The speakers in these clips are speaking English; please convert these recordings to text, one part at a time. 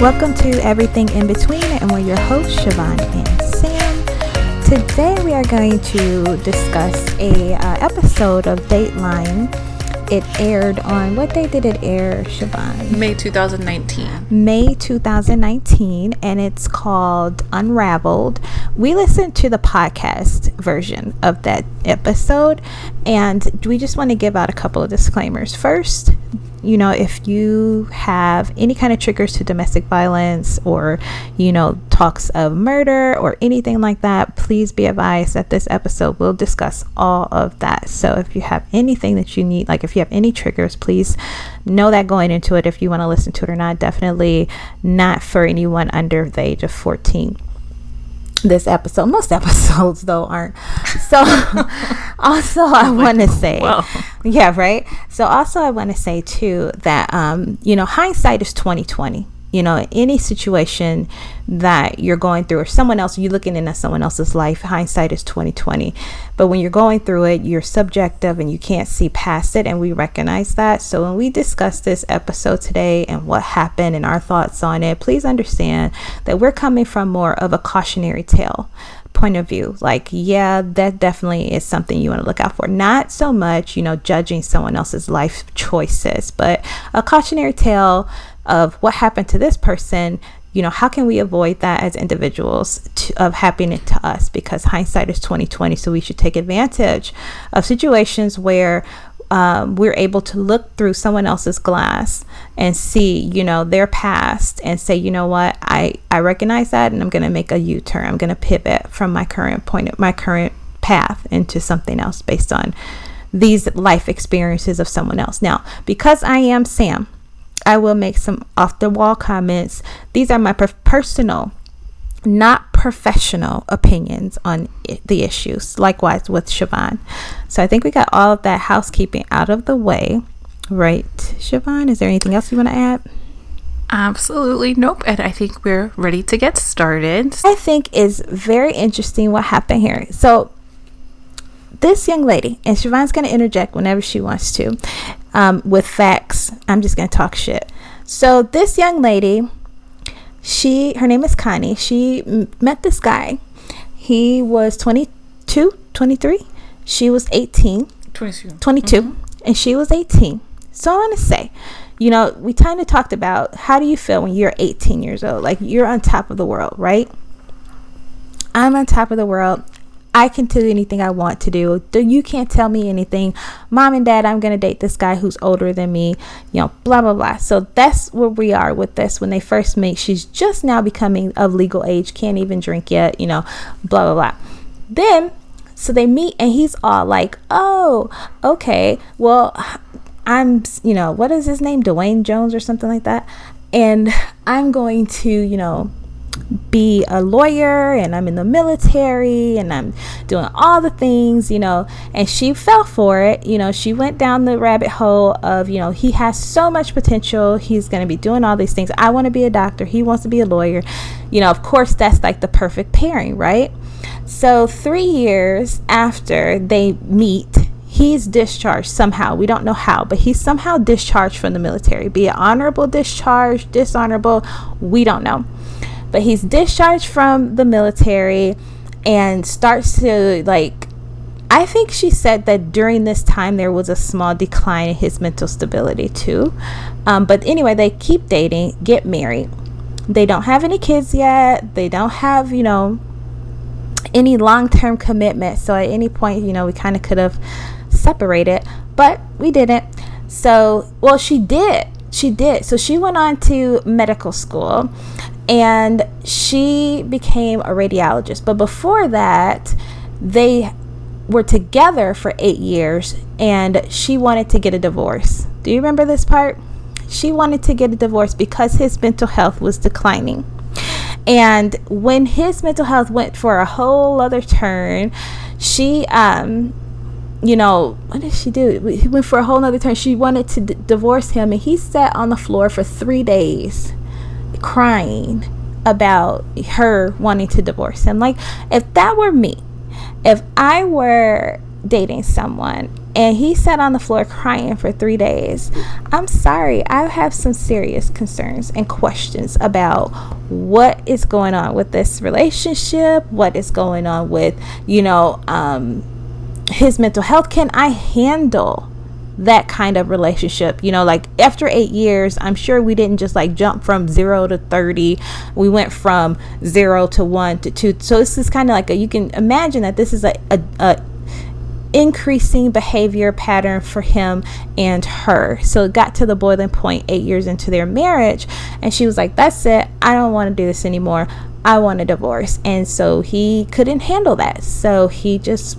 Welcome to Everything in Between, and we're your hosts, Shavon and Sam. Today we are going to discuss a uh, episode of Dateline. It aired on what day did it air, Shavon? May 2019. May 2019, and it's called Unraveled. We listened to the podcast version of that episode, and we just want to give out a couple of disclaimers. First, you know, if you have any kind of triggers to domestic violence or, you know, talks of murder or anything like that, please be advised that this episode will discuss all of that. So if you have anything that you need, like if you have any triggers, please know that going into it if you want to listen to it or not. Definitely not for anyone under the age of 14 this episode. Most episodes though aren't. So also I want to say. Yeah, right? So also I want to say too that um you know hindsight is 2020 you know any situation that you're going through or someone else you're looking into someone else's life hindsight is 2020 but when you're going through it you're subjective and you can't see past it and we recognize that. So when we discuss this episode today and what happened and our thoughts on it please understand that we're coming from more of a cautionary tale point of view. Like yeah that definitely is something you want to look out for. Not so much you know judging someone else's life choices but a cautionary tale of what happened to this person you know how can we avoid that as individuals to, of happening to us? Because hindsight is 2020 so we should take advantage of situations where um, we're able to look through someone else's glass and see you know their past and say you know what? I i recognize that and i'm going to make a u-turn. I'm going to pivot from my current point of my current path into something else based on these life experiences of someone else. Now because i am sam I will make some off the wall comments. These are my personal, not professional opinions on the issues. Likewise with Shavon. So I think we got all of that housekeeping out of the way. Right, Shavon? Is there anything else you want to add? Absolutely nope. And I think we're ready to get started. I think is very interesting what happened here. So this young lady, and Shavon's going to interject whenever she wants to um, with facts. I'm just going to talk shit. So, this young lady, she, her name is Connie. She m- met this guy. He was 22, 23. She was 18. 22. 22. Mm-hmm. And she was 18. So, I want to say, you know, we kind of talked about how do you feel when you're 18 years old? Like you're on top of the world, right? I'm on top of the world. I can do anything I want to do. You can't tell me anything. Mom and dad, I'm going to date this guy who's older than me, you know, blah, blah, blah. So that's where we are with this. When they first meet, she's just now becoming of legal age, can't even drink yet, you know, blah, blah, blah. Then, so they meet and he's all like, oh, okay, well, I'm, you know, what is his name? Dwayne Jones or something like that. And I'm going to, you know, be a lawyer and I'm in the military and I'm doing all the things, you know. And she fell for it. You know, she went down the rabbit hole of, you know, he has so much potential. He's going to be doing all these things. I want to be a doctor. He wants to be a lawyer. You know, of course, that's like the perfect pairing, right? So, three years after they meet, he's discharged somehow. We don't know how, but he's somehow discharged from the military. Be it honorable discharge, dishonorable, we don't know. But he's discharged from the military and starts to like I think she said that during this time there was a small decline in his mental stability too. Um, but anyway, they keep dating, get married. They don't have any kids yet. They don't have, you know, any long term commitment. So at any point, you know, we kind of could have separated, but we didn't. So, well, she did. She did. So she went on to medical school and she became a radiologist. But before that, they were together for eight years and she wanted to get a divorce. Do you remember this part? She wanted to get a divorce because his mental health was declining. And when his mental health went for a whole other turn, she, um, you know, what did she do? He went for a whole other turn. She wanted to d- divorce him, and he sat on the floor for three days crying about her wanting to divorce him. Like, if that were me, if I were dating someone and he sat on the floor crying for three days, I'm sorry, I have some serious concerns and questions about what is going on with this relationship, what is going on with, you know, um, his mental health. Can I handle that kind of relationship. You know, like after eight years, I'm sure we didn't just like jump from zero to 30. We went from zero to one to two. So this is kind of like a, you can imagine that this is a, a, a increasing behavior pattern for him and her. So it got to the boiling point eight years into their marriage. And she was like, That's it. I don't want to do this anymore. I want a divorce. And so he couldn't handle that. So he just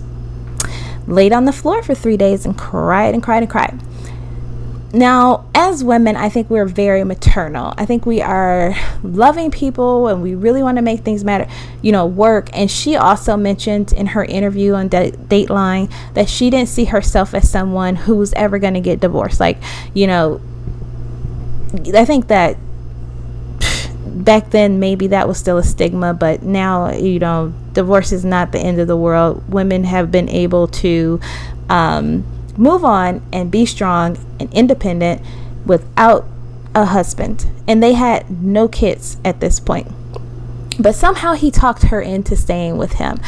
laid on the floor for three days and cried and cried and cried. Now, as women, I think we're very maternal. I think we are loving people and we really want to make things matter, you know, work. And she also mentioned in her interview on D- Dateline that she didn't see herself as someone who's ever going to get divorced. Like, you know, I think that back then maybe that was still a stigma, but now, you know, divorce is not the end of the world. Women have been able to um, move on and be strong and independent without a husband. And they had no kids at this point. But somehow he talked her into staying with him.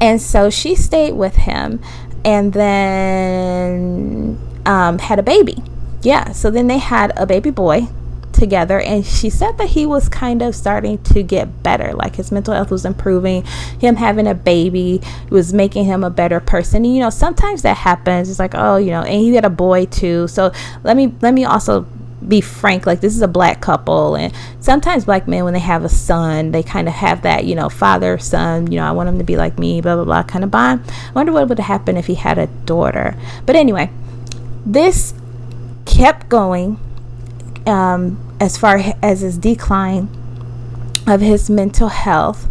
And so she stayed with him and then um, had a baby. Yeah, so then they had a baby boy together and she said that he was kind of starting to get better like his mental health was improving him having a baby was making him a better person and, you know sometimes that happens it's like oh you know and he had a boy too so let me let me also be frank like this is a black couple and sometimes black men when they have a son they kind of have that you know father son you know i want him to be like me blah blah blah kind of bond. I wonder what would happen if he had a daughter. But anyway this kept going um, as far as his decline of his mental health.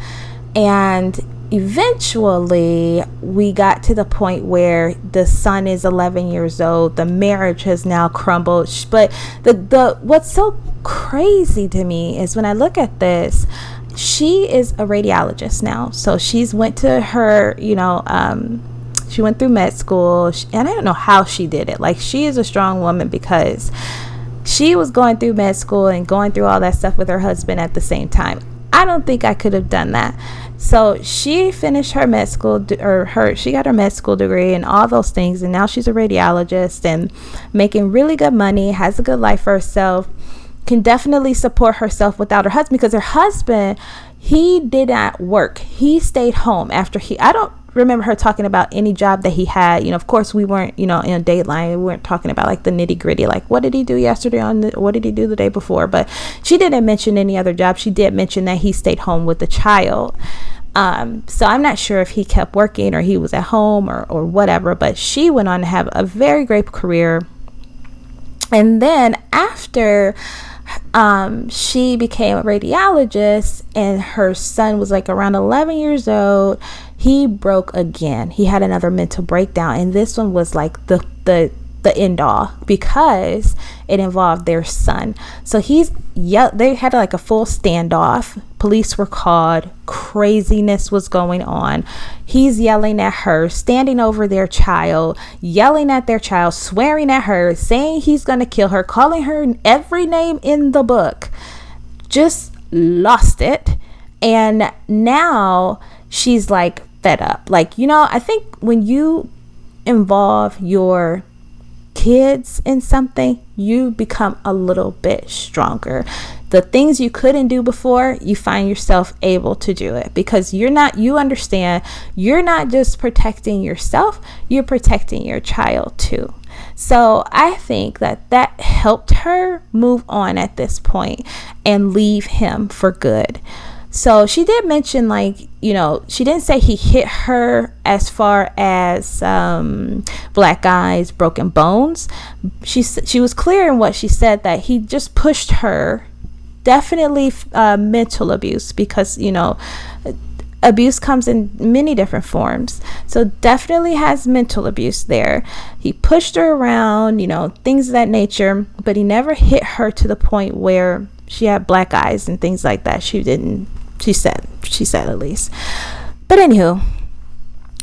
And eventually, we got to the point where the son is 11 years old. The marriage has now crumbled. But the, the what's so crazy to me is when I look at this, she is a radiologist now. So she's went to her, you know, um, she went through med school, and I don't know how she did it. Like she is a strong woman because she was going through med school and going through all that stuff with her husband at the same time. I don't think I could have done that. So she finished her med school or her she got her med school degree and all those things and now she's a radiologist and making really good money, has a good life for herself, can definitely support herself without her husband because her husband he did not work. He stayed home after he I don't remember her talking about any job that he had. You know, of course, we weren't, you know, in a dateline. We weren't talking about like the nitty gritty, like what did he do yesterday on the, what did he do the day before. But she didn't mention any other job. She did mention that he stayed home with the child. Um, so I'm not sure if he kept working or he was at home or, or whatever, but she went on to have a very great career. And then after um, she became a radiologist and her son was like around 11 years old he broke again. He had another mental breakdown, and this one was like the the the end all because it involved their son. So he's yeah, they had like a full standoff. Police were called. Craziness was going on. He's yelling at her, standing over their child, yelling at their child, swearing at her, saying he's going to kill her, calling her every name in the book. Just lost it. And now she's like fed up. Like, you know, I think when you involve your kids in something, you become a little bit stronger. The things you couldn't do before, you find yourself able to do it because you're not, you understand, you're not just protecting yourself, you're protecting your child too. So I think that that helped her move on at this point and leave him for good. So she did mention, like, you know, she didn't say he hit her as far as um, black eyes, broken bones. She she was clear in what she said that he just pushed her. Definitely uh, mental abuse because you know abuse comes in many different forms. So definitely has mental abuse there. He pushed her around, you know, things of that nature, but he never hit her to the point where she had black eyes and things like that. She didn't she said. She said at least. But anywho,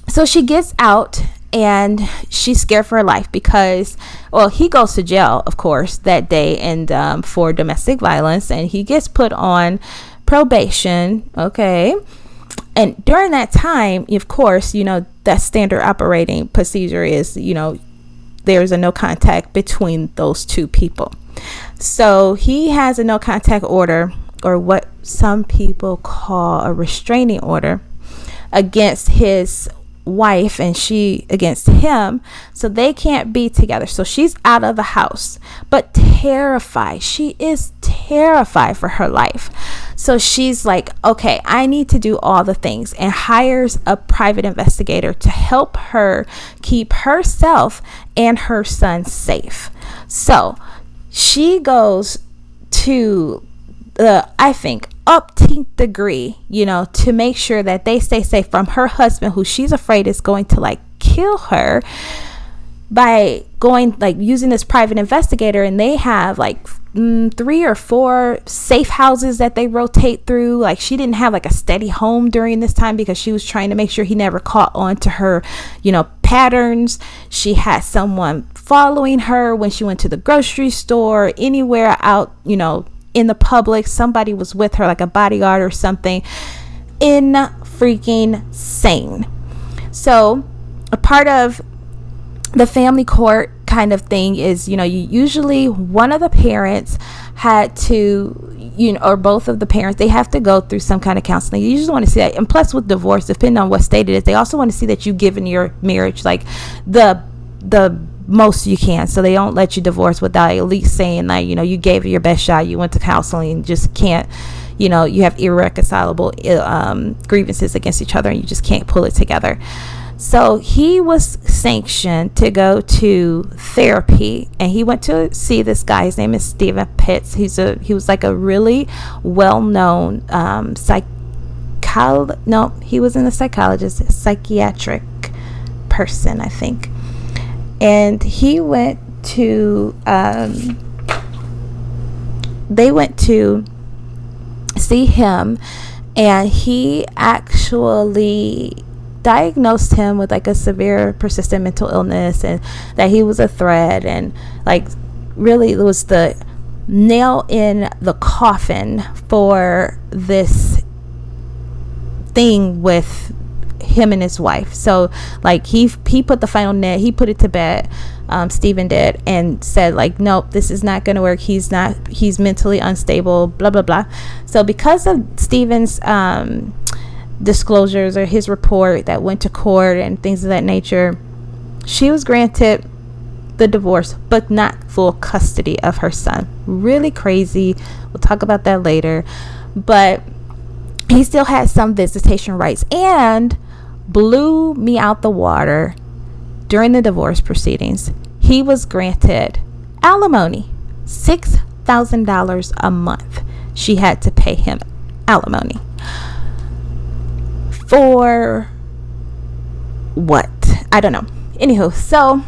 so she gets out and she's scared for her life because well he goes to jail of course that day and um, for domestic violence and he gets put on probation okay and during that time of course you know that standard operating procedure is you know there's a no contact between those two people so he has a no contact order or what some people call a restraining order against his wife and she against him so they can't be together. So she's out of the house but terrified. She is terrified for her life. So she's like okay i need to do all the things and hires a private investigator to help her keep herself and her son safe. So she goes to the i think upteenth degree, you know, to make sure that they stay safe from her husband, who she's afraid is going to like kill her by going like using this private investigator. And they have like mm, three or four safe houses that they rotate through. Like she didn't have like a steady home during this time because she was trying to make sure he never caught on to her, you know, patterns. She had someone following her when she went to the grocery store, anywhere out, you know, in the public. Somebody was with her, like a bodyguard or something. In freaking sane. So, a part of the family court kind of thing is, you know, you usually one of the parents had to, you know, or both of the parents, they have to go through some kind of counseling. You just want to see that. And plus, with divorce, depending on what state it is, they also want to see that you've given your marriage like the the most you can. So they don't let you divorce without at least saying like you know you gave it your best shot you went to counseling just can't you know you have irreconcilable um, grievances against each other and you just can't pull it together. So he was sanctioned to go to therapy and he went to see this guy. His name is stephen pitts. He's a he was like a really well-known um, psych no he was in a psychologist psychiatric person i think and he went to um, they went to see him and he actually diagnosed him with like a severe persistent mental illness and that he was a threat and like really it was the nail in the coffin for this thing with him and his wife. So like he he put the final net, he put it to bed. Um, Stephen did and said like, nope, this is not going to work. He's not. He's mentally unstable. Blah blah blah. So because of Stephen's um, disclosures or his report that went to court and things of that nature, she was granted the divorce, but not full custody of her son. Really crazy. We'll talk about that later. But he still had some visitation rights and blew me out the water during the divorce proceedings. He was granted alimony, $6,000 a month. She had to pay him alimony. For what? I don't know. Anywho, so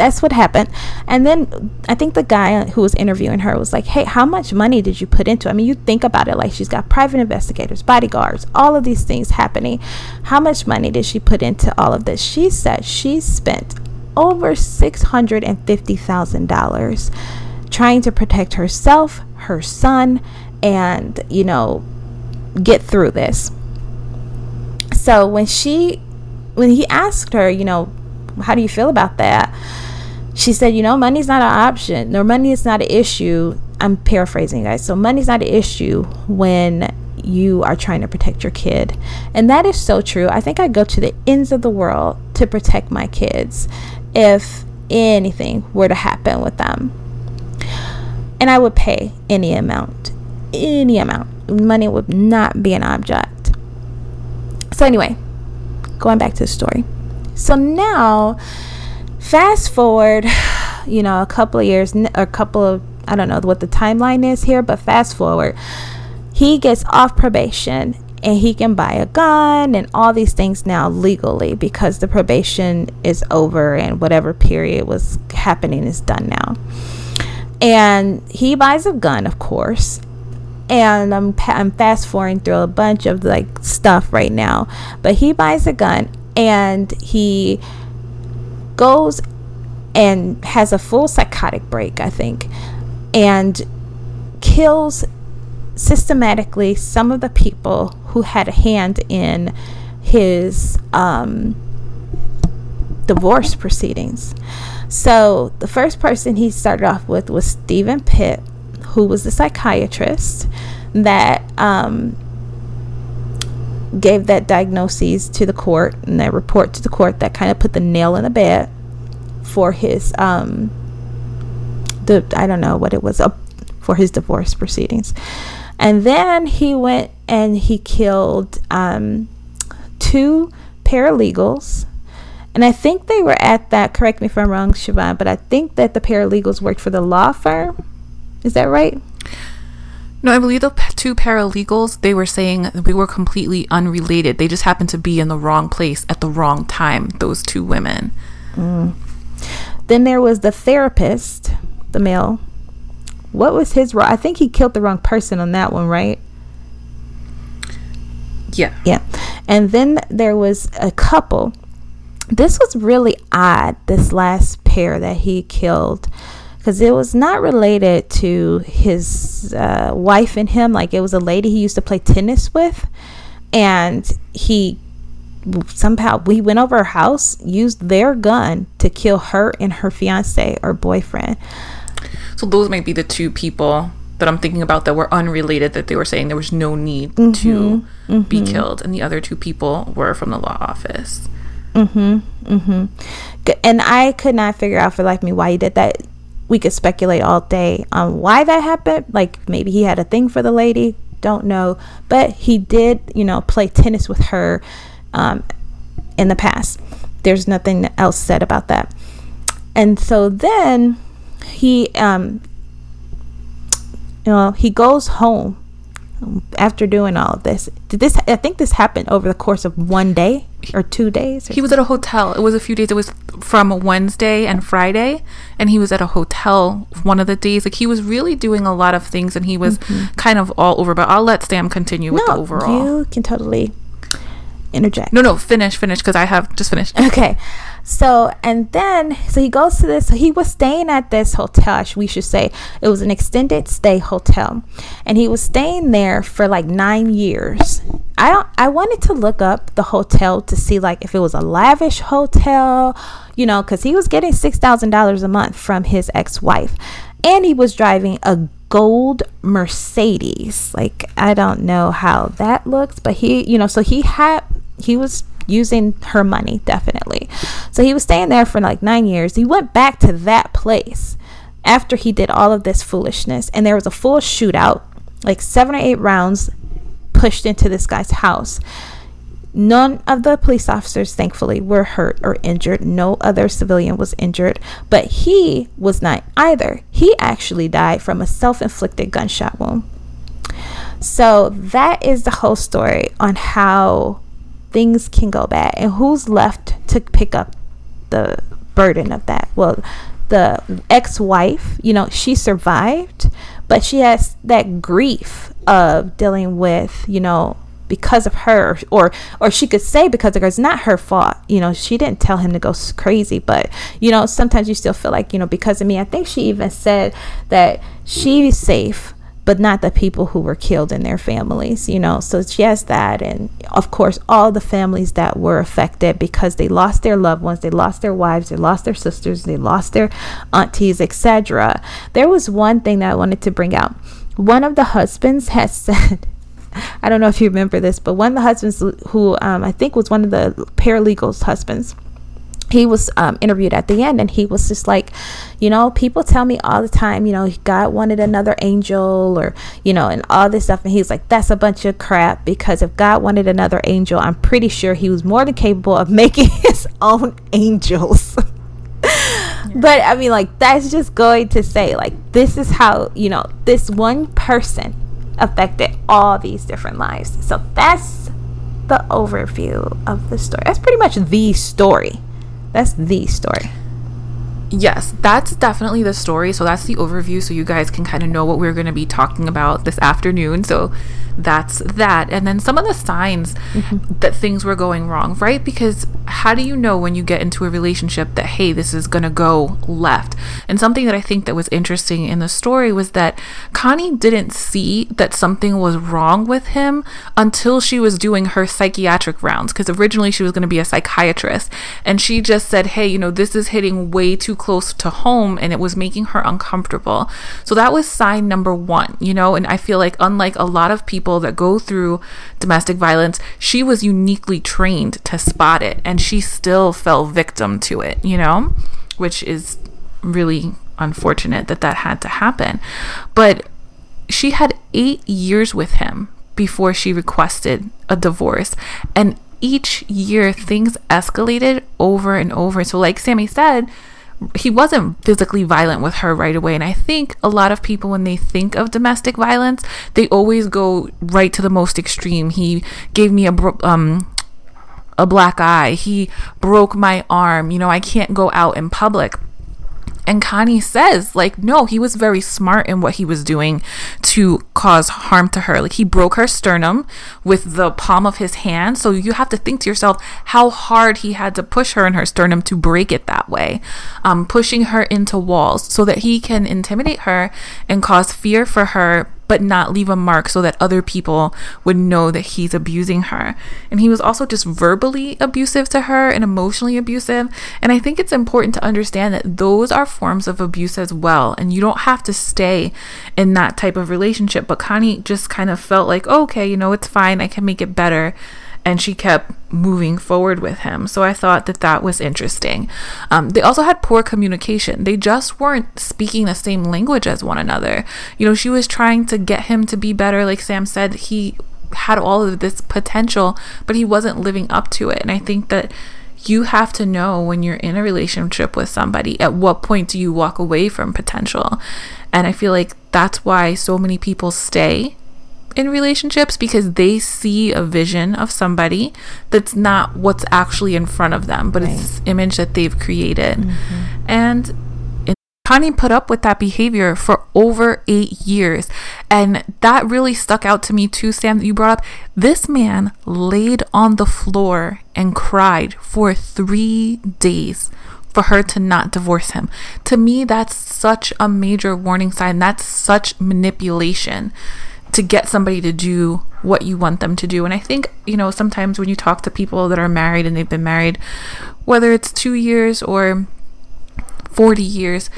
that's what happened. And then I think the guy who was interviewing her was like, Hey, how much money did you put into it? I mean, you think about it like she's got private investigators, bodyguards, all of these things happening. How much money did she put into all of this? She said she spent over $650,000 trying to protect herself, her son, and, you know, get through this. So when she, when he asked her, you know, how do you feel about that? She said, you know, money's not an option, nor money is not an issue. I'm paraphrasing, you guys. So, money's not an issue when you are trying to protect your kid. And that is so true. I think I'd go to the ends of the world to protect my kids if anything were to happen with them. And I would pay any amount, any amount. Money would not be an object. So, anyway, going back to the story. So now fast forward you know a couple of years a couple of i don't know what the timeline is here but fast forward. He gets off probation and he can buy a gun and all these things now legally because the probation is over and whatever period was happening is done now. And he buys a gun of course and I'm, I'm fast forwarding through a bunch of like stuff right now. But he buys a gun and he goes and has a full psychotic break, I think, and kills systematically some of the people who had a hand in his um, divorce proceedings. So the first person he started off with was Stephen Pitt, who was the psychiatrist that um, gave that diagnosis to the court and that report to the court that kind of put the nail in the bed for his um, the I don't know what it was uh, for his divorce proceedings. And then he went and he killed um, two paralegals and I think they were at that, correct me if I'm wrong, Shavon, but I think that the paralegals worked for the law firm. Is that right? No, I believe the two paralegals, they were saying we were completely unrelated. They just happened to be in the wrong place at the wrong time, those two women. Mm. Then there was the therapist, the male. What was his role? I think he killed the wrong person on that one, right? Yeah. Yeah. And then there was a couple this was really odd this last pair that he killed because it was not related to his uh, wife and him like it was a lady he used to play tennis with and he somehow we went over her house used their gun to kill her and her fiance or boyfriend so those might be the two people that i'm thinking about that were unrelated that they were saying there was no need mm-hmm, to mm-hmm. be killed and the other two people were from the law office Mm-hmm. Mm-hmm. And I could not figure out for like me why he did that. We could speculate all day on why that happened. Like maybe he had a thing for the lady. Don't know. But he did, you know, play tennis with her um, in the past. There's nothing else said about that. And so then he, um, you know, he goes home after doing all of this. Did this? I think this happened over the course of one day or two days. Or he was at a hotel. It was a few days. It was from Wednesday and Friday, and he was at a hotel one of the days. Like he was really doing a lot of things, and he was mm-hmm. kind of all over. But I'll let Sam continue with no, the overall. You can totally interject. No, no, finish, finish, because I have just finished. Okay. So, and then, so he goes to this, so he was staying at this hotel, we should say. It was an extended stay hotel. And he was staying there for like nine years. I don't, I wanted to look up the hotel to see like if it was a lavish hotel, you know, because he was getting $6,000 a month from his ex wife. And he was driving a gold Mercedes. Like, I don't know how that looks, but he, you know, so he had, he was using her money, definitely. So he was staying there for like nine years. He went back to that place after he did all of this foolishness, and there was a full shootout, like seven or eight rounds pushed into this guy's house. None of the police officers, thankfully, were hurt or injured. No other civilian was injured, but he was not either. He actually died from a self inflicted gunshot wound. So that is the whole story on how things can go bad. And who's left to pick up the burden of that? Well the ex-wife you know she survived but she has that grief of dealing with you know because of her or or she could say because of her it's not her fault. You know she didn't tell him to go crazy but you know sometimes you still feel like you know because of me. I think she even said that she's safe but not the people who were killed in their families, you know. So she has that, and of course, all the families that were affected because they lost their loved ones, they lost their wives, they lost their sisters, they lost their aunties, etc. There was one thing that I wanted to bring out. One of the husbands has said, I don't know if you remember this, but one of the husbands who um, I think was one of the paralegals' husbands he was um, interviewed at the end and he was just like you know people tell me all the time you know god wanted another angel or you know and all this stuff and he's like that's a bunch of crap because if god wanted another angel i'm pretty sure he was more than capable of making his own angels. But i mean like that's just going to say like this is how you know this one person affected all these different lives. So that's the overview of the story. That's pretty much the story that's the story. Yes, that's definitely the story. So that's the overview so you guys can kind of know what we're going to be talking about this afternoon. So that's that. And then some of the signs mm-hmm. that things were going wrong, right? Because how do you know when you get into a relationship that, hey, this is going to go left? And something that I think that was interesting in the story was that Connie didn't see that something was wrong with him until she was doing her psychiatric rounds. Because originally she was going to be a psychiatrist. And she just said, hey, you know, this is hitting way too close to home and it was making her uncomfortable. So that was sign number one, you know, and I feel like unlike a lot of people, people that go through domestic violence, she was uniquely trained to spot it and she still fell victim to it, you know, which is really unfortunate that that had to happen. But she had eight years with him before she requested a divorce. And each year, things escalated over and over. So, like Sammy said, he wasn't physically violent with her right away. And I think a lot of people, when they think of domestic violence, they always go right to the most extreme. He gave me a um a black eye. He broke my arm. You know, I can't go out in public. And Connie says, like, no, he was very smart in what he was doing to cause harm to her. Like, he broke her sternum with the palm of his hand. So you have to think to yourself how hard he had to push her in her sternum to break it that way, um, pushing her into walls so that he can intimidate her and cause fear for her but not leave a mark so that other people would know that he's abusing her. And he was also just verbally abusive to her and emotionally abusive. And I think it's important to understand that those are forms of abuse as well. And you don't have to stay in that type of relationship. But Connie just kind of felt like, oh, okay, you know, it's fine. I can make it better and she kept moving forward with him. So I thought that that was interesting. Um, they also had poor communication. They just weren't speaking the same language as one another. You know, she was trying to get him to be better. Like Sam said, he had all of this potential, but he wasn't living up to it. And I think that you have to know when you're in a relationship with somebody at what point do you walk away from potential and i feel like that's why so many people stay in relationships because they see a vision of somebody that's not what's actually in front of them, but right. it's this image that they've created. Mm-hmm. And Connie put up with that behavior for over eight years. And that really stuck out to me too, Sam, that you brought up. This man laid on the floor and cried for three days for her to not divorce him. To me, that's such a major warning sign. That's such manipulation to get somebody to do what you want them to do. And I think, you know, sometimes when you talk to people that are married and they've been married, whether it's two years or 40 years,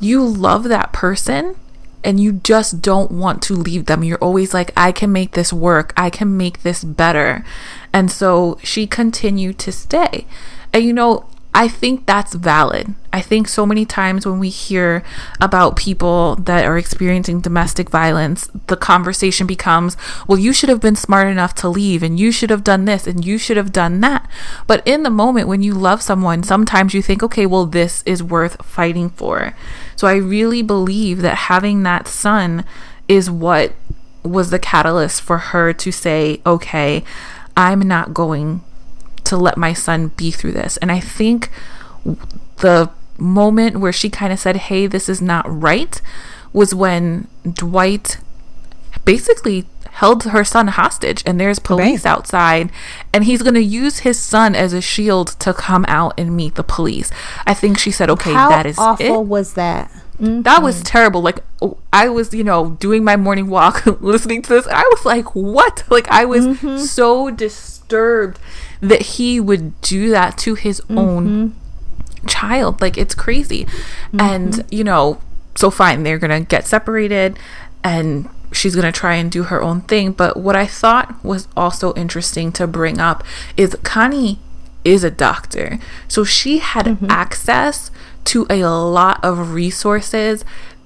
you love that person and you just don't want to leave them. You're always like, I can make this work, I can make this better. And so she continued to stay. And you know, I think that's valid. I think so many times when we hear about people that are experiencing domestic violence, the conversation becomes, well, you should have been smart enough to leave, and you should have done this, and you should have done that. But in the moment when you love someone, sometimes you think, okay, well, this is worth fighting for. So I really believe that having that son is what was the catalyst for her to say, okay, I'm not going to let my son be through this. And I think the moment where she kind of said, Hey, this is not right, was when Dwight basically held her son hostage and there's police right. outside and he's going to use his son as a shield to come out and meet the police. I think she said, okay, How that is awful it. was that? Mm-hmm. That was terrible. Like I was, you know, doing my morning walk listening to this. and I was like, what? Like I was mm-hmm. so disturbed that he would do that to his mm-hmm. own child. Like it's crazy. Mm-hmm. And, you know, so fine, they're going to get separated and she's going to try and do her own thing. But what I thought was also interesting to bring up is Connie is a doctor. So she had mm-hmm. access to a lot of resources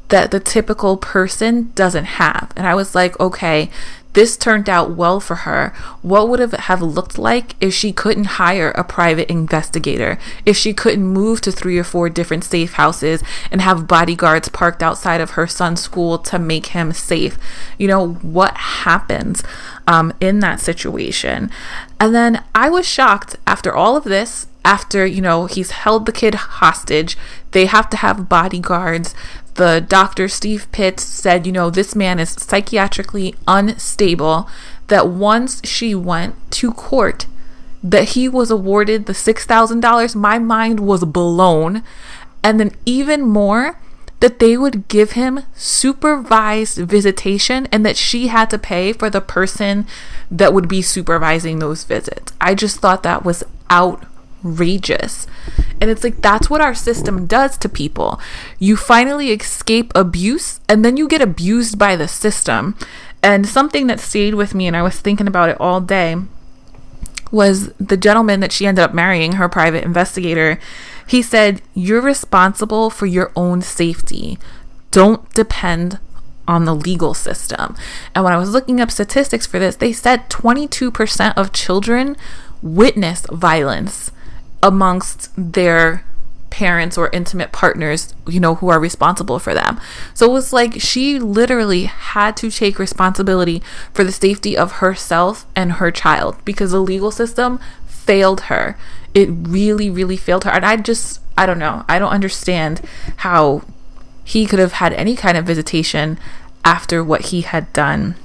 that the typical person doesn't have. And I was like, okay, this turned out well for her. What would it have looked like if she couldn't hire a private investigator? If she couldn't move to three or four different safe houses and have bodyguards parked outside of her son's school to make him safe? You know, what happens um, in that situation? And then I was shocked after all of this after, you know, he's held the kid hostage, they have to have bodyguards. The doctor, Steve Pitts, said, you know, this man is psychiatrically unstable. That once she went to court, that he was awarded the $6,000, my mind was blown. And then, even more, that they would give him supervised visitation and that she had to pay for the person that would be supervising those visits. I just thought that was outrageous. And it's like that's what our system does to people. You finally escape abuse and then you get abused by the system. And something that stayed with me and I was thinking about it all day was the gentleman that she ended up marrying, her private investigator. He said, You're responsible for your own safety. Don't depend on the legal system. And when I was looking up statistics for this, they said 22% of children witness violence amongst their parents or intimate partners, you know, who are responsible for them. So it was like she literally had to take responsibility for the safety of herself and her child because the legal system failed her. It really, really failed her. And I just, I don't know. I don't understand how he could have had any kind of visitation after what he had done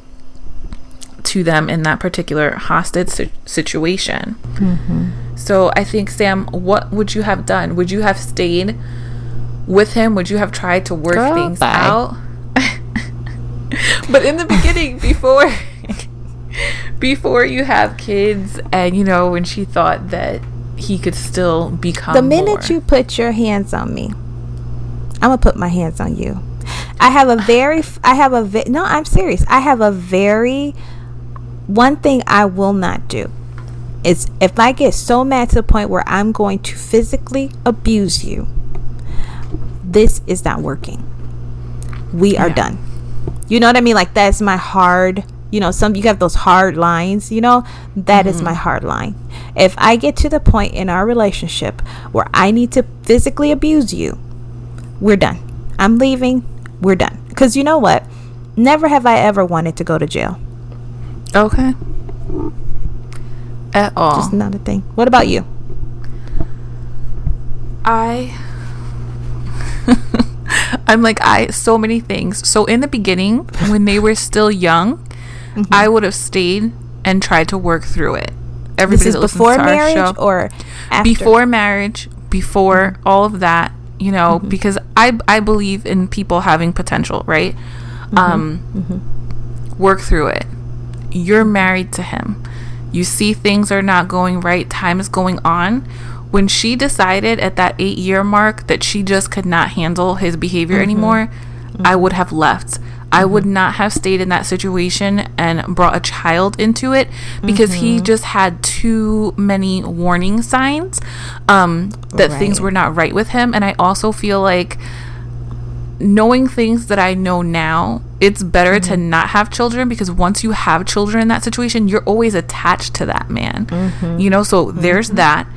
to them in that particular hostage situation. Mm-hmm. So I think, Sam, what would you have done? Would you have stayed with him? Would you have tried to work Girl, things bye. out? but in the beginning, before before you have kids, and you know when she thought that he could still become the minute more. you put your hands on me, I'm gonna put my hands on you. I have a very, I have a, ve- no, I'm serious. I have a very, one thing I will not do is if I get so mad to the point where I'm going to physically abuse you, this is not working. We are yeah. done. You know what I mean? Like that's my hard, you know, some you have those hard lines, you know? That mm-hmm. is my hard line. If I get to the point in our relationship where I need to physically abuse you, we're done. I'm leaving we're done. Because you know what? Never have I ever wanted to go to jail. Okay. At all. Just not a thing. What about you? I. I'm like, I. So many things. So in the beginning, when they were still young, mm-hmm. I would have stayed and tried to work through it. Everybody this is before marriage or after? Before marriage, before mm-hmm. all of that, you know, mm-hmm. because I I believe in people having potential, right? Mm-hmm. Um, mm-hmm. work through it. You're married to him. You see things are not going right. Time is going on. When she decided at that eight year mark that she just could not handle his behavior mm-hmm. anymore, I mm-hmm. would have left. I would mm-hmm. not have stayed in that situation and brought a child into it because mm-hmm. he just had too many warning signs um, that right. things were not right with him. And I also feel like knowing things that I know now, it's better mm-hmm. to not have children because once you have children in that situation, you're always attached to that man. Mm-hmm. You know, so there's mm-hmm. that.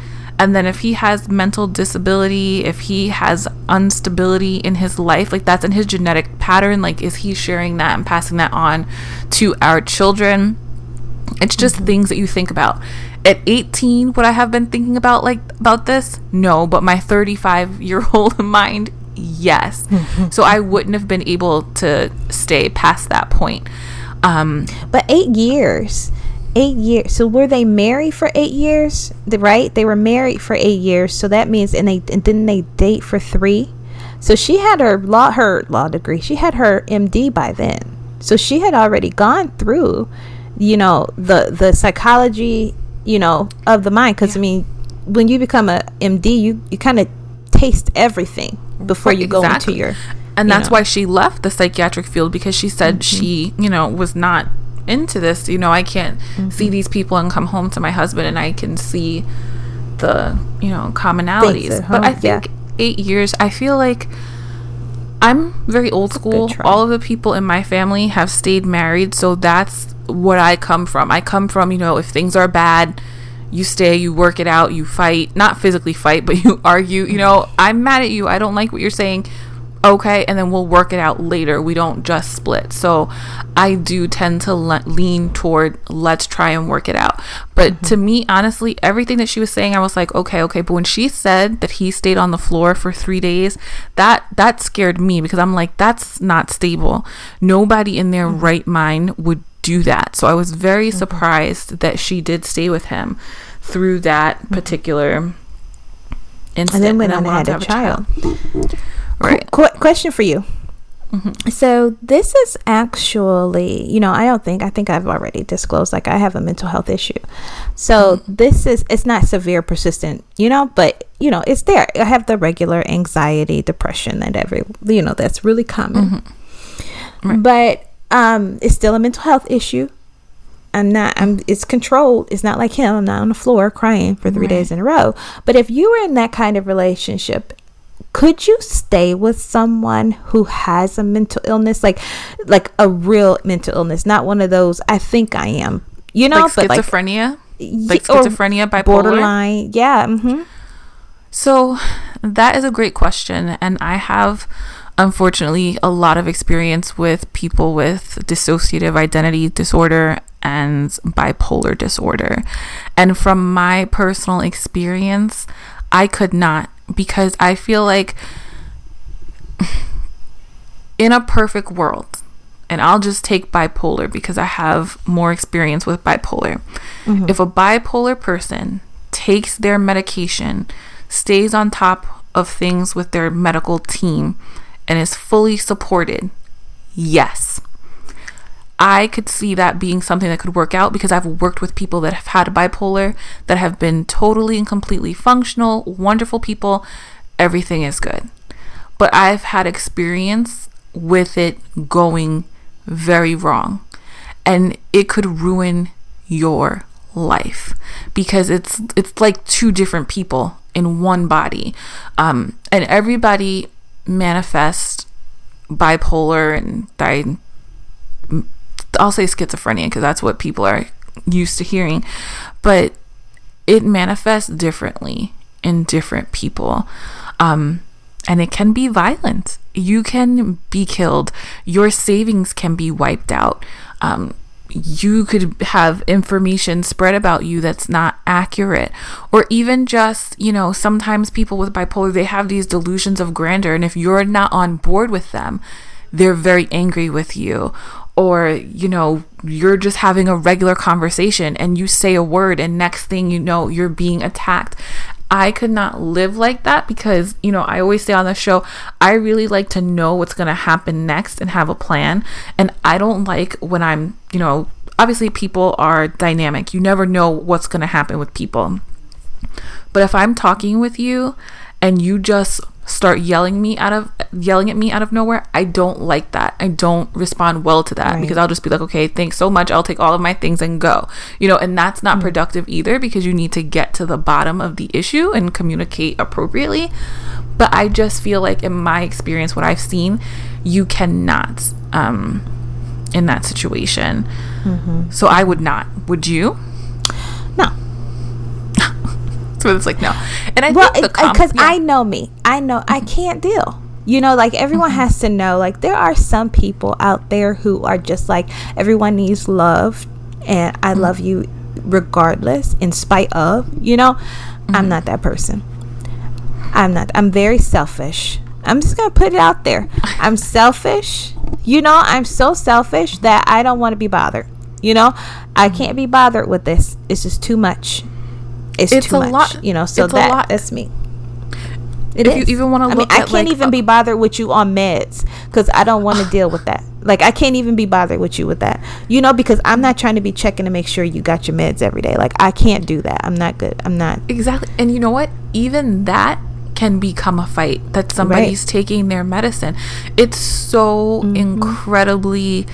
And then if he has mental disability, if he has instability in his life, like that's in his genetic pattern, like is he sharing that and passing that on to our children? It's just mm-hmm. things that you think about. At 18, would I have been thinking about like about this? No, but my 35 year old mind, yes. so I wouldn't have been able to stay past that point. Um, but eight years eight years. So were they married for eight years? Right? They were married for eight years. So that means, and they and didn't they date for three? So she had her law her law degree. She had her MD by then. So she had already gone through, you know, the the psychology, you know, of the mind. Because yeah. I mean, when you become a MD, you you kind of taste everything before you exactly. go into your. And that's know. why she left the psychiatric field because she said mm-hmm. she, you know, was not into this. You know, I can't mm-hmm. see these people and come home to my husband and I can see the, you know, commonalities. But I think yeah. eight years, I feel like I'm very old school. All of the people in my family have stayed married. So that's what I come from. I come from, you know, if things are bad, you stay, you work it out, you fight, not physically fight, but you argue, you know, I'm mad at you. I don't like what you're saying. Okay and then we'll work it out later. We don't just split. So i do tend to le- lean toward let's try and work it out. But mm-hmm. to me honestly everything that she was saying i was like okay okay. But when she said that he stayed on the floor for three days that that scared me because i'm like that's not stable. Nobody in their mm-hmm. right mind would do that so i was very mm-hmm. surprised that she did stay with him through that mm-hmm. particular incident and then went and on and had a child. child. Right. Qu- question for you. Mm-hmm. So this is actually, you know, I don't think I think I've already disclosed like I have a mental health issue. So mm-hmm. this is it's not severe persistent, you know, but you know, it's there. I have the regular anxiety, depression that every you know, that's really common. Mm-hmm. Right. But um it's still a mental health issue. I'm not I'm it's controlled. It's not like him. I'm not on the floor crying for 3 right. days in a row. But if you were in that kind of relationship could you stay with someone who has a mental illness like like a real mental illness not one of those i think i am you know like but schizophrenia like, like schizophrenia bipolar borderline yeah mm-hmm. so that is a great question and i have unfortunately a lot of experience with people with dissociative identity disorder and bipolar disorder and from my personal experience i could not because I feel like in a perfect world, and I'll just take bipolar because I have more experience with bipolar. Mm-hmm. If a bipolar person takes their medication, stays on top of things with their medical team, and is fully supported, yes. I could see that being something that could work out because I've worked with people that have had bipolar that have been totally and completely functional, wonderful people. Everything is good. But I've had experience with it going very wrong. And it could ruin your life because it's it's like two different people in one body. Um, and everybody manifests bipolar and di- I'll say schizophrenia because that's what people are used to hearing, but it manifests differently in different people. Um, and it can be violent. You can be killed. Your savings can be wiped out. Um, you could have information spread about you that's not accurate. Or even just you know sometimes people with bipolar they have these delusions of grandeur and if you're not on board with them they're very angry with you. Or you know you're just having a regular conversation and you say a word and next thing you know you're being attacked I could not live like that because, you know, I always say on the show, I really like to know what's going to happen next and have a plan. And I don't like when I'm, you know, obviously people are dynamic. You never know what's going to happen with people. But if I'm talking with you and you just start yelling me out of yelling at me out of nowhere i don't like that. I don't respond well to that right. because i'll just be like okay thanks so much. I'll take all of my things and go. You know and that's not mm. productive either because you need to get to the bottom of the issue and communicate appropriately. But i just feel like in my experience what i've seen you cannot um in that situation. Mm-hmm. so i would not. Would you so it's like no and i well, think because yeah. i know me. I know i can't deal. You know like everyone mm-hmm. has to know like there are some people out there who are just like everyone needs love and i mm-hmm. love you regardless in spite of you know? Mm-hmm. i'm not that person. I'm not i'm very selfish. I'm just gonna put it out there. I'm selfish. You know i'm so selfish that i don't want to be bothered. You know? I can't be bothered with this. It's just too much it's, it's too a much, lot. You know, so that that's me. It if is. you even want to I mean, I can't like, even be bothered with you on meds because I don't want to deal with that. Like, I can't even be bothered with you with that. You know, because I'm not trying to be checking to make sure you got your meds every day. Like, I can't do that. I'm not good. I'm not. Exactly. And you know what? Even that can become a fight that somebody's right. taking their medicine. It's so mm-hmm. incredibly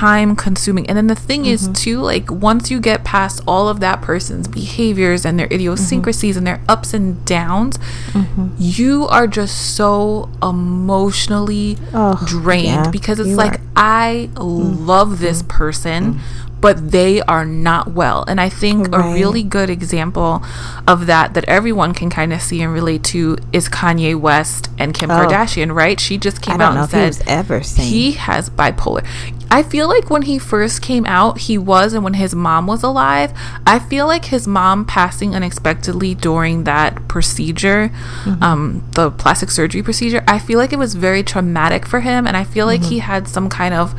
time consuming. And then the thing mm-hmm. is, too, like once you get past all of that person's behaviors and their idiosyncrasies mm-hmm. and their ups and downs, mm-hmm. you are just so emotionally oh, drained yeah, because it's like, are. I love this mm-hmm. person, but they are not well. And I think right. a really good example of that that everyone can kind of see and relate to is Kanye West and Kim oh. Kardashian, right? She just came out and said he ever seen. he has bipolar. I feel like when he first came out, he was, and when his mom was alive, I feel like his mom passing unexpectedly during that procedure, mm-hmm. um, the plastic surgery procedure, I feel like it was very traumatic for him, and I feel like mm-hmm. he had some kind of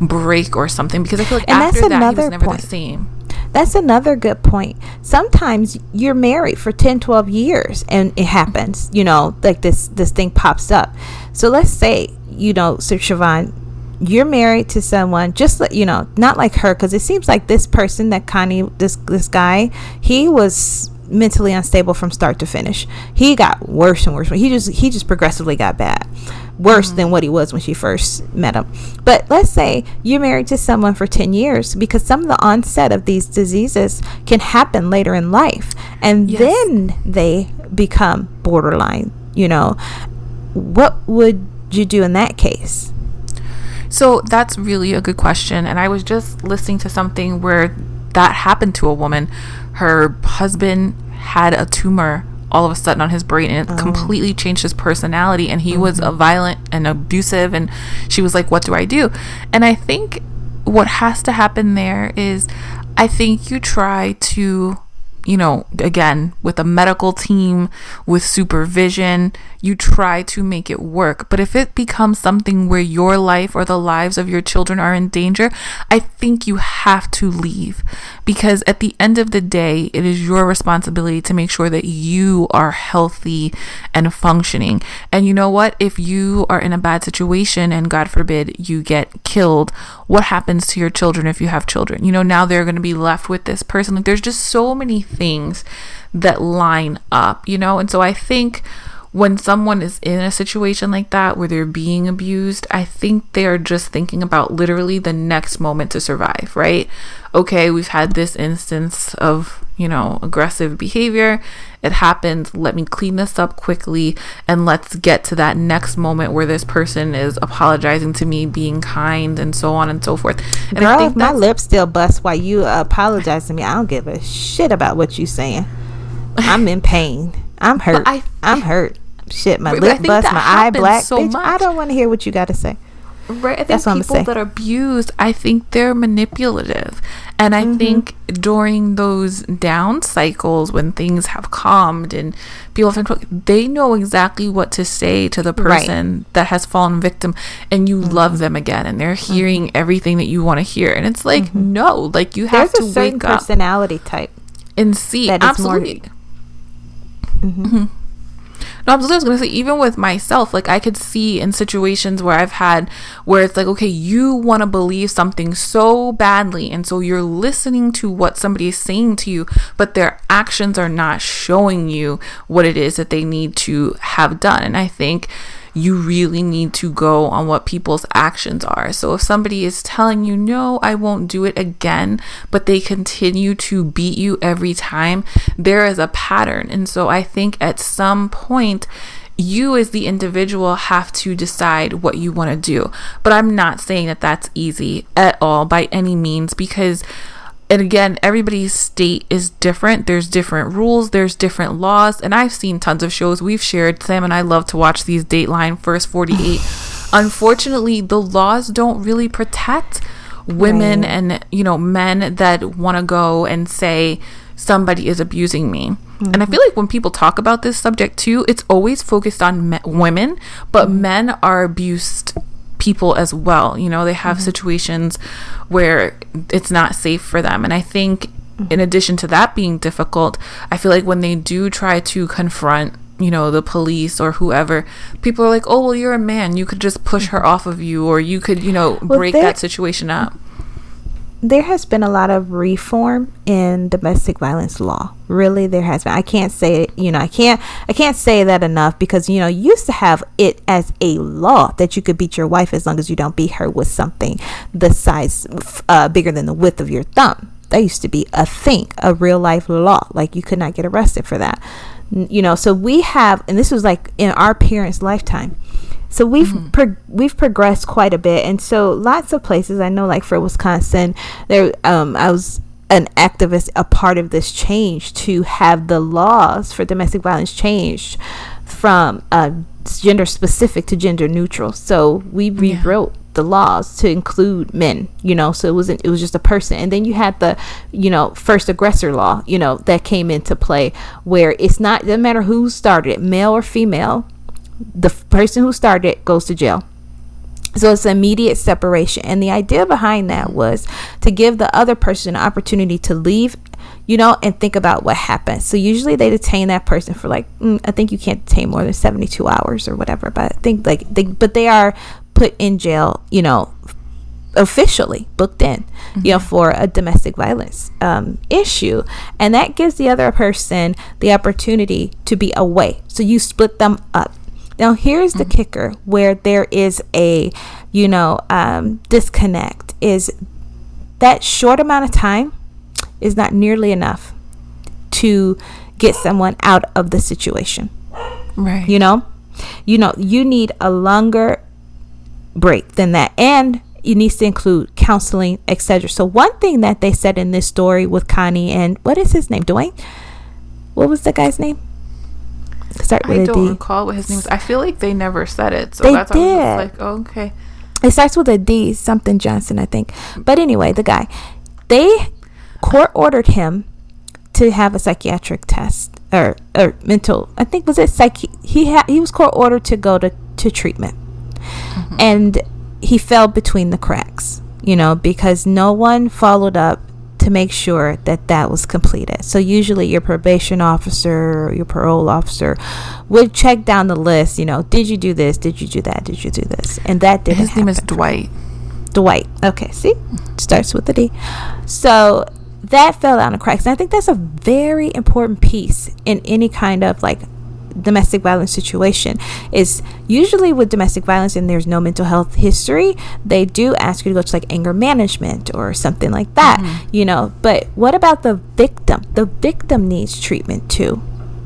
break or something because I feel like and after that he was never point. the same. That's another good point. Sometimes you're married for 10, 12 years and it happens, you know, like this this thing pops up. So let's say, you know, Sir Shavon, you're married to someone just like you know not like her because it seems like this person that connie this this guy he was mentally unstable from start to finish. He got worse and worse. He just he just progressively got bad. Worse mm-hmm. than what he was when she first met him. But let's say you're married to someone for 10 years because some of the onset of these diseases can happen later in life and yes. then they become borderline you know. What would you do in that case so that's really a good question. And I was just listening to something where that happened to a woman. Her husband had a tumor all of a sudden on his brain and it oh. completely changed his personality and he mm-hmm. was a violent and abusive and she was like what do i do and i think what has to happen there is i think you try to you know, again, with a medical team, with supervision, you try to make it work. But if it becomes something where your life or the lives of your children are in danger, I think you have to leave because at the end of the day, it is your responsibility to make sure that you are healthy and functioning. And you know what? If you are in a bad situation and God forbid you get killed, what happens to your children if you have children? You know, now they're going to be left with this person. Like, there's just so many things that line up, you know? And so I think when someone is in a situation like that where they're being abused, I think they are just thinking about literally the next moment to survive, right? Okay, we've had this instance of, you know, aggressive behavior. It happened. Let me clean this up quickly and let's get to that next moment where this person is apologizing to me, being kind, and so on and so forth. And Girl, I think my lips still bust while you apologize to me. I don't give a shit about what you're saying. I'm in pain. I'm hurt. I, I'm hurt. Shit, my lip bust, my eye black. So Bitch, much. I don't want to hear what you got to say. Right. I think That's what people that are abused, I think they're manipulative. And I mm-hmm. think during those down cycles when things have calmed and people have they know exactly what to say to the person right. that has fallen victim and you mm-hmm. love them again and they're hearing mm-hmm. everything that you want to hear. And it's like, mm-hmm. no, like you have There's to wake up. personality type. And see. that Absolutely. Mm-hmm. No, I'm just gonna say, even with myself, like I could see in situations where I've had where it's like, okay, you want to believe something so badly, and so you're listening to what somebody is saying to you, but their actions are not showing you what it is that they need to have done. And I think you really need to go on what people's actions are. So if somebody is telling you, no, I won't do it again, but they continue to beat you every time, there is a pattern. And so I think at some point, you as the individual have to decide what you want to do. But I'm not saying that that's easy at all by any means because and again, everybody's state is different. There's different rules, there's different laws, and I've seen tons of shows we've shared. Sam and I love to watch these Dateline First 48. Unfortunately, the laws don't really protect women right. and, you know, men that want to go and say somebody is abusing me. Mm-hmm. And I mm-hmm. feel like when people talk about this subject too, it's always focused on me- women, but mm-hmm. men are abused people as well. You know, they have mm-hmm. situations where it's not safe for them. And I think, mm-hmm. in addition to that being difficult, I feel like when they do try to confront, you know, the police or whoever, people are like, oh, well, you're a man. You could just push her mm-hmm. off of you, or you could, you know, well, break that situation up there has been a lot of reform in domestic violence law. Really there has been. I can't say it, you know i can't i can't say that enough because you know you used to have it as a law that you could beat your wife as long as you don't beat her with something the size uh, bigger than the width of your thumb. That used to be a thing a real life law. Like you could not get arrested for that. You know so we have and this was like in our parents lifetime So we've mm-hmm. pro- we've progressed quite a bit, and so lots of places. I know, like for Wisconsin, there um, I was an activist, a part of this change to have the laws for domestic violence changed from uh, gender specific to gender neutral. So we rewrote. Yeah the laws to include men you know so it wasn't it was just a person and then you had the you know first aggressor law you know that came into play where it's not doesn't matter who started it male or female the person who started goes to jail so it's an immediate separation and the idea behind that was to give the other person an opportunity to leave you know and think about what happened so usually they detain that person for like mm, i think you can't detain more than 72 hours or whatever but i think like they but they are put in jail, you know, officially booked in, mm-hmm. you know, for a domestic violence um, issue. And that gives the other person the opportunity to be away. So you split them up. Now, here's the mm-hmm. kicker where there is a, you know, um, disconnect is that short amount of time is not nearly enough to get someone out of the situation. Right. You know, you know, you need a longer break than that. And it needs to include counseling, etc. So one thing that they said in this story with Connie and what is his name? Dwayne? What was the guy's name? Start with I don't D. recall what his name was. I feel like they never said it. So they that's did. I was like, oh, okay. It starts with a D, something Johnson, I think. But anyway, the guy, they court ordered him to have a psychiatric test or or mental. I think was it psych. He had he was court ordered to go to to treatment mm-hmm. and he fell between the cracks you know because no one followed up to make sure that that was completed. So usually your probation officer or your parole officer would check down the list you know did you do this? Did you do that? Did you do this? And that didn't his happen. name is dwight. Dwight. Okay see? Starts with a d. So that fell down the cracks. And i think that's a very important piece in any kind of like domestic violence situation is usually with domestic violence and there's no mental health history they do ask you to go to like anger management or something like that mm-hmm. you know. But what about the victim? The victim needs treatment too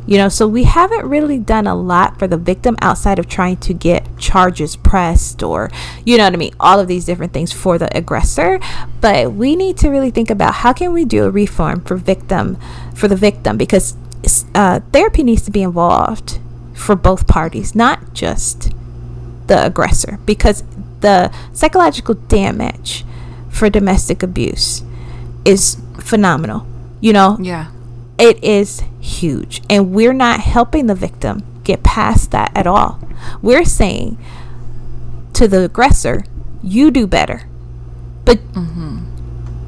you know. So we haven't really done a lot for the victim outside of trying to get charges pressed or you know what i mean all of these different things for the aggressor. But we need to really think about how can we do a reform for victim for the victim because uh, therapy needs to be involved for both parties, not just the aggressor, because the psychological damage for domestic abuse is phenomenal. You know? Yeah. It is huge. And we're not helping the victim get past that at all. We're saying to the aggressor, you do better. But mm-hmm.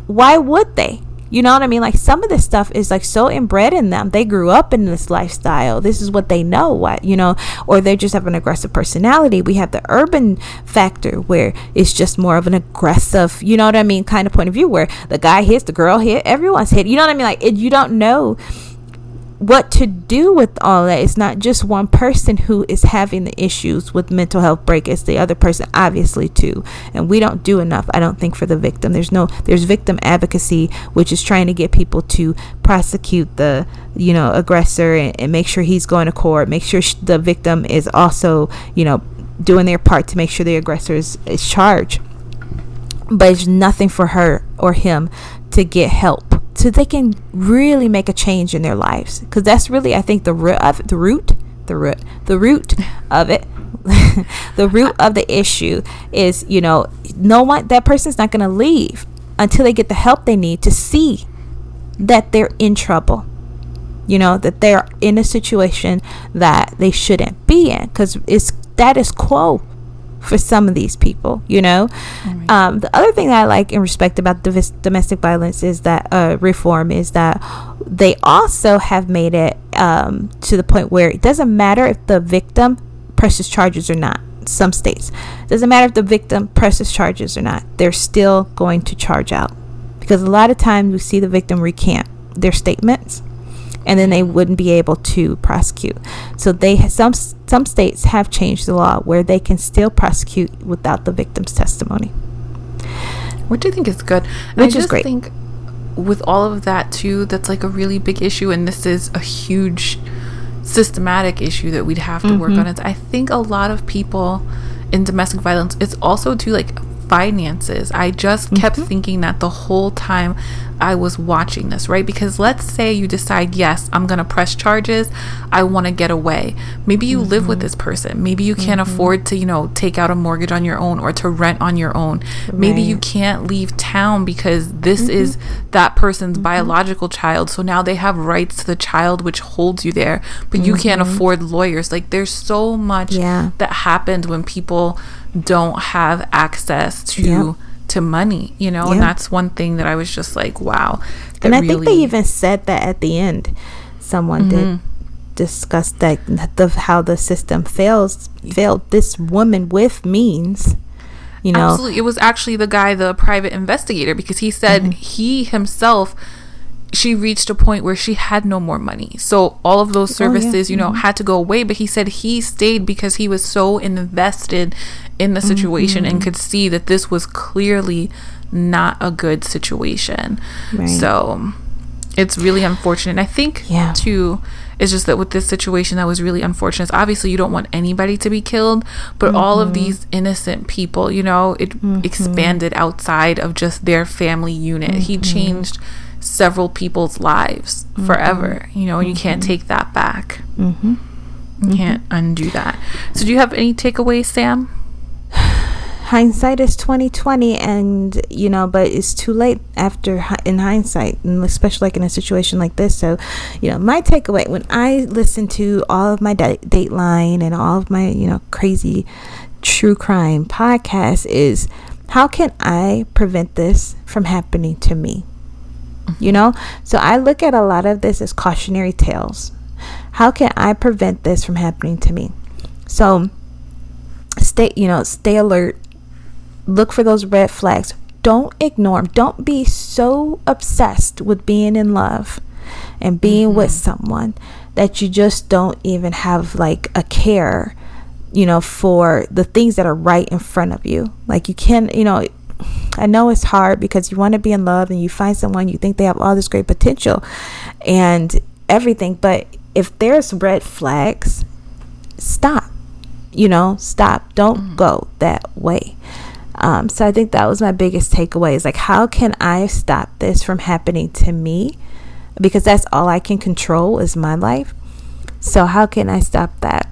why would they? You know what I mean? Like some of this stuff is like so inbred in them. They grew up in this lifestyle. This is what they know. What you know, or they just have an aggressive personality. We have the urban factor where it's just more of an aggressive, you know what I mean, kind of point of view where the guy hits, the girl hit, everyone's hit. You know what I mean? Like it, you don't know what to do with all that. It's not just one person who is having the issues with mental health break. It's the other person, obviously, too. And we don't do enough, I don't think, for the victim. There's no, there's victim advocacy, which is trying to get people to prosecute the, you know, aggressor and, and make sure he's going to court, make sure sh- the victim is also, you know, doing their part to make sure the aggressor is, is charged. But it's nothing for her or him to get help so they can really make a change in their lives. Because that's really i think the root of the root the root the root of it the root of the issue is you know no one that person's not going to leave until they get the help they need to see that they're in trouble you know that they're in a situation that they shouldn't be in. Because it's that is quo for some of these people, you know. Right. Um, the other thing that I like and respect about the domestic violence is that uh, reform is that they also have made it um, to the point where it doesn't matter if the victim presses charges or not. Some states it doesn't matter if the victim presses charges or not; they're still going to charge out because a lot of times we see the victim recant their statements and then they wouldn't be able to prosecute. So they some some states have changed the law where they can still prosecute without the victim's testimony. Which I think is good. Which I is great. think with all of that too, that's like a really big issue, and this is a huge systematic issue that we'd have to mm-hmm. work on. It's I think a lot of people in domestic violence, it's also to like finances. I just mm-hmm. kept thinking that the whole time I was watching this, right? Because let's say you decide, yes, I'm going to press charges. I want to get away. Maybe you mm-hmm. live with mm-hmm. this person. Maybe you can't mm-hmm. afford to, you know, take out a mortgage on your own or to rent on your own. Right. Maybe you can't leave town because this mm-hmm. is that person's mm-hmm. biological child. So now they have rights to the child which holds you there, but you can't afford lawyers. Like there's so much yeah. that happens when people don't have access to yep. to money, you know, yep. and that's one thing that I was just like, wow. And I really think they even said that at the end. Someone mm-hmm. did discuss that the how the system fails failed this woman with means you know absolutely it was actually the guy the private investigator because he said mm-hmm. he himself she reached a point where she had no more money. So all of those services, oh, yeah. you know, mm-hmm. had to go away. But he said he stayed because he was so invested in the situation mm-hmm. and could see that this was clearly not a good situation. Right. So it's really unfortunate. And I think yeah. too it's just that with this situation that was really unfortunate. Obviously you don't want anybody to be killed, but mm-hmm. all of mm-hmm. these innocent people, you know, it mm-hmm. expanded outside of just their family unit. He mm-hmm. changed several people's lives mm-hmm. forever. You know, mm-hmm. you can't mm-hmm. take that back. Mm-hmm. You can't undo that. So, do you have any takeaways, Sam? hindsight is 2020 and you know but it's too late after in hindsight and especially like in a situation like this so you know my takeaway when i listen to all of my da- dateline and all of my you know crazy true crime podcasts is how can i prevent this from happening to me you know? So I look at a lot of this as cautionary tales. How can I prevent this from happening to me? So stay, you know, stay alert. Look for those red flags. Don't ignore them. Don't be so obsessed with being in love and being mm-hmm. with someone that you just don't even have like a care you know for the things that are right in front of you like you can you know I know it's hard because you want to be in love and you find someone you think they have all this great potential and everything, but if there's red flags, stop. You know, stop. Don't mm. go that way. Um, so I think that was my biggest takeaway is like, how can I stop this from happening to me? Because that's all I can control is my life. So how can I stop that?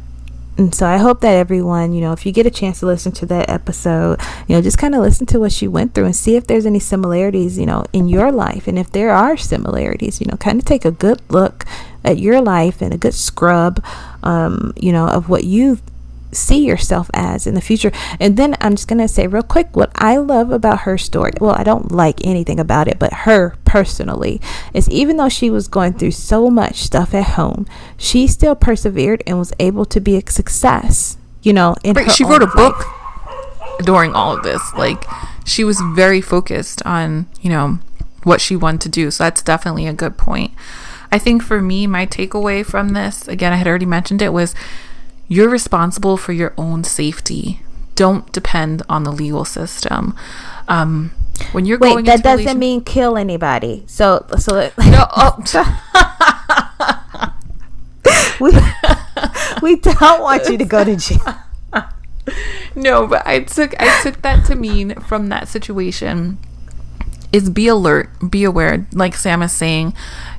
And so I hope that everyone, you know, if you get a chance to listen to that episode, you know, just kind of listen to what she went through and see if there's any similarities, you know, in your life. And if there are similarities, you know, kind of take a good look at your life and a good scrub, um, you know, of what you see yourself as in the future. And then I'm just going to say real quick what I love about her story. Well, I don't like anything about it, but her personally is even though she was going through so much stuff at home, she still persevered and was able to be a success, you know, in right, she wrote a life. book during all of this. Like she was very focused on, you know, what she wanted to do. So that's definitely a good point. I think for me, my takeaway from this, again, I had already mentioned it, was you're responsible for your own safety. Don't depend on the legal system. Um, when you're Wait, going, that doesn't relation- mean kill anybody. So, so no. Oh. we we don't want you to go to jail. no, but I took I took that to mean from that situation is be alert, be aware, like Sam is saying,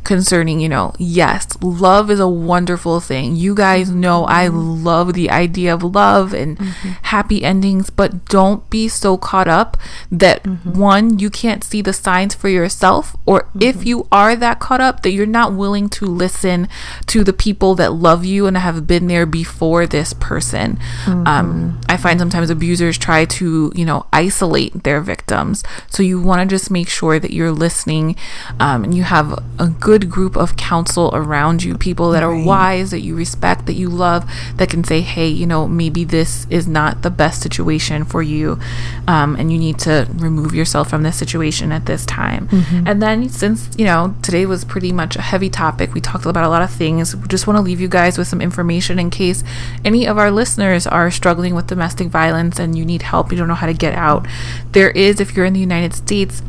concerning, you know, yes, love is a wonderful thing. You guys know I love the idea of love and mm-hmm. happy endings, but don't be so caught up that mm-hmm. one, you can't see the signs for yourself, or mm-hmm. if you are that caught up, that you're not willing to listen to the people that love you and have been there before this person. Um, mm-hmm. I find sometimes abusers try to, you know, isolate their victims. So you want to just make sure that you're listening um, and you have a good good group of counsel around you, people that right. are wise, that you respect, that you love, that can say, hey, you know, maybe this is not the best situation for you, um, and you need to remove yourself from this situation at this time. Mm-hmm. And then, since, you know, today was pretty much a heavy topic, we talked about a lot of things. We just want to leave you guys with some information in case any of our listeners are struggling with domestic violence and you need help, you don't know how to get out. There is, if you're in the United States,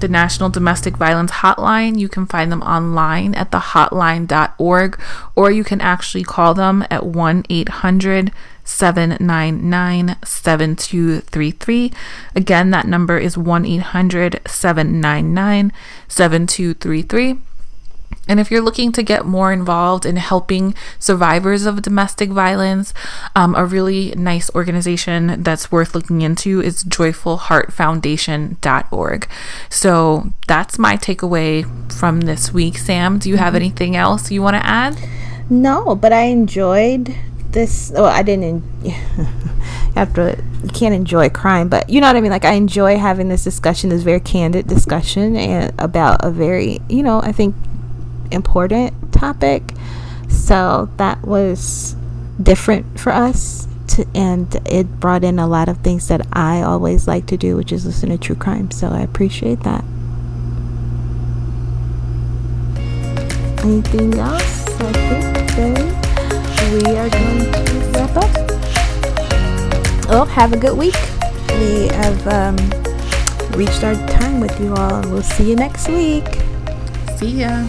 the National Domestic Violence Hotline. You can find them online at thehotline.org, or you can actually call them at 1 800 799 7233. Again, that number is 1 800 799 7233. And if you're looking to get more involved in helping survivors of domestic violence, um, a really nice organization that's worth looking into is joyfulheartfoundation.org. So that's my takeaway from this week. Sam, do you have anything else you want to add? No, but I enjoyed this. Well, I didn't. after you can't enjoy crime, but you know what I mean. Like I enjoy having this discussion, this very candid discussion, and about a very, you know, I think important topic. So that was different for us. To, and it brought in a lot of things that I always like to do, which is listen to true crime. So I appreciate that. Anything else? I think then we are going to wrap up. Well, have a good week. We have um, reached our time with you all, and we'll see you next week. See ya.